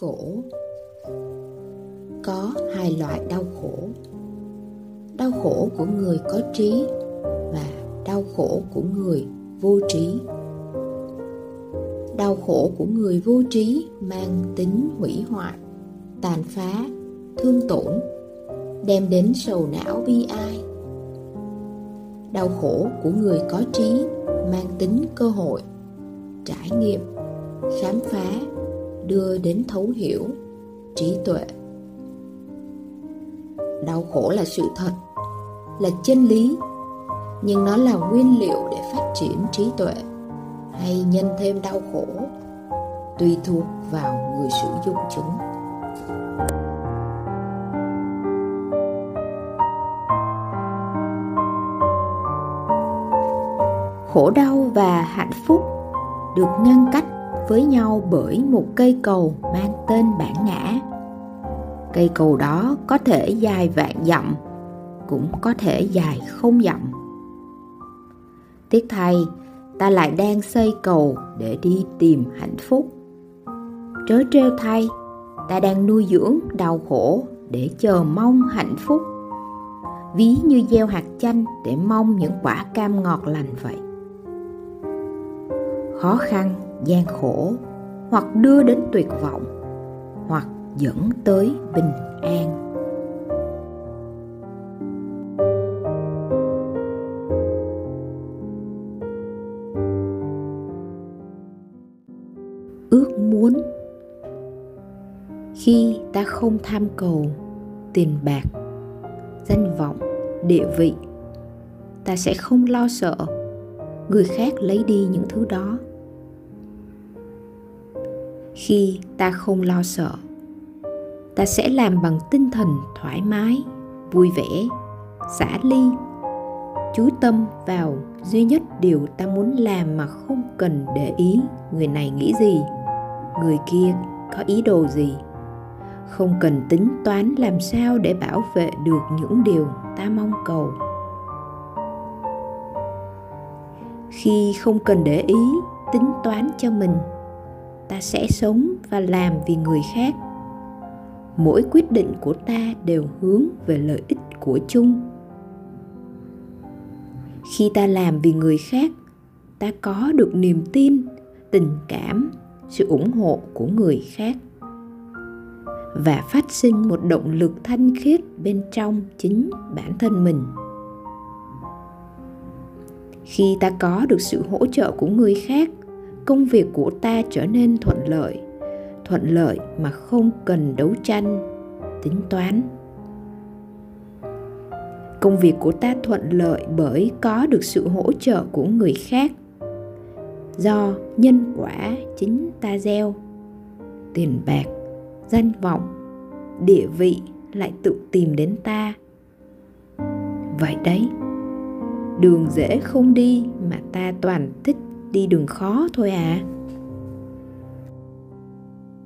khổ. Có hai loại đau khổ. Đau khổ của người có trí và đau khổ của người vô trí. Đau khổ của người vô trí mang tính hủy hoại, tàn phá, thương tổn, đem đến sầu não bi ai. Đau khổ của người có trí mang tính cơ hội, trải nghiệm, khám phá đưa đến thấu hiểu trí tuệ. Đau khổ là sự thật, là chân lý, nhưng nó là nguyên liệu để phát triển trí tuệ hay nhân thêm đau khổ tùy thuộc vào người sử dụng chúng. Khổ đau và hạnh phúc được ngăn cách với nhau bởi một cây cầu mang tên bản ngã. Cây cầu đó có thể dài vạn dặm, cũng có thể dài không dặm. Tiếc thay, ta lại đang xây cầu để đi tìm hạnh phúc. Trớ trêu thay, ta đang nuôi dưỡng đau khổ để chờ mong hạnh phúc. Ví như gieo hạt chanh để mong những quả cam ngọt lành vậy. Khó khăn gian khổ hoặc đưa đến tuyệt vọng hoặc dẫn tới bình an. Ước muốn khi ta không tham cầu tiền bạc, danh vọng, địa vị, ta sẽ không lo sợ người khác lấy đi những thứ đó khi ta không lo sợ. Ta sẽ làm bằng tinh thần thoải mái, vui vẻ, xả ly. Chú tâm vào duy nhất điều ta muốn làm mà không cần để ý người này nghĩ gì, người kia có ý đồ gì. Không cần tính toán làm sao để bảo vệ được những điều ta mong cầu. Khi không cần để ý, tính toán cho mình ta sẽ sống và làm vì người khác. Mỗi quyết định của ta đều hướng về lợi ích của chung. Khi ta làm vì người khác, ta có được niềm tin, tình cảm, sự ủng hộ của người khác. Và phát sinh một động lực thanh khiết bên trong chính bản thân mình. Khi ta có được sự hỗ trợ của người khác công việc của ta trở nên thuận lợi thuận lợi mà không cần đấu tranh, tính toán. Công việc của ta thuận lợi bởi có được sự hỗ trợ của người khác, do nhân quả chính ta gieo. Tiền bạc, danh vọng, địa vị lại tự tìm đến ta. Vậy đấy, đường dễ không đi mà ta toàn thích đi đường khó thôi à.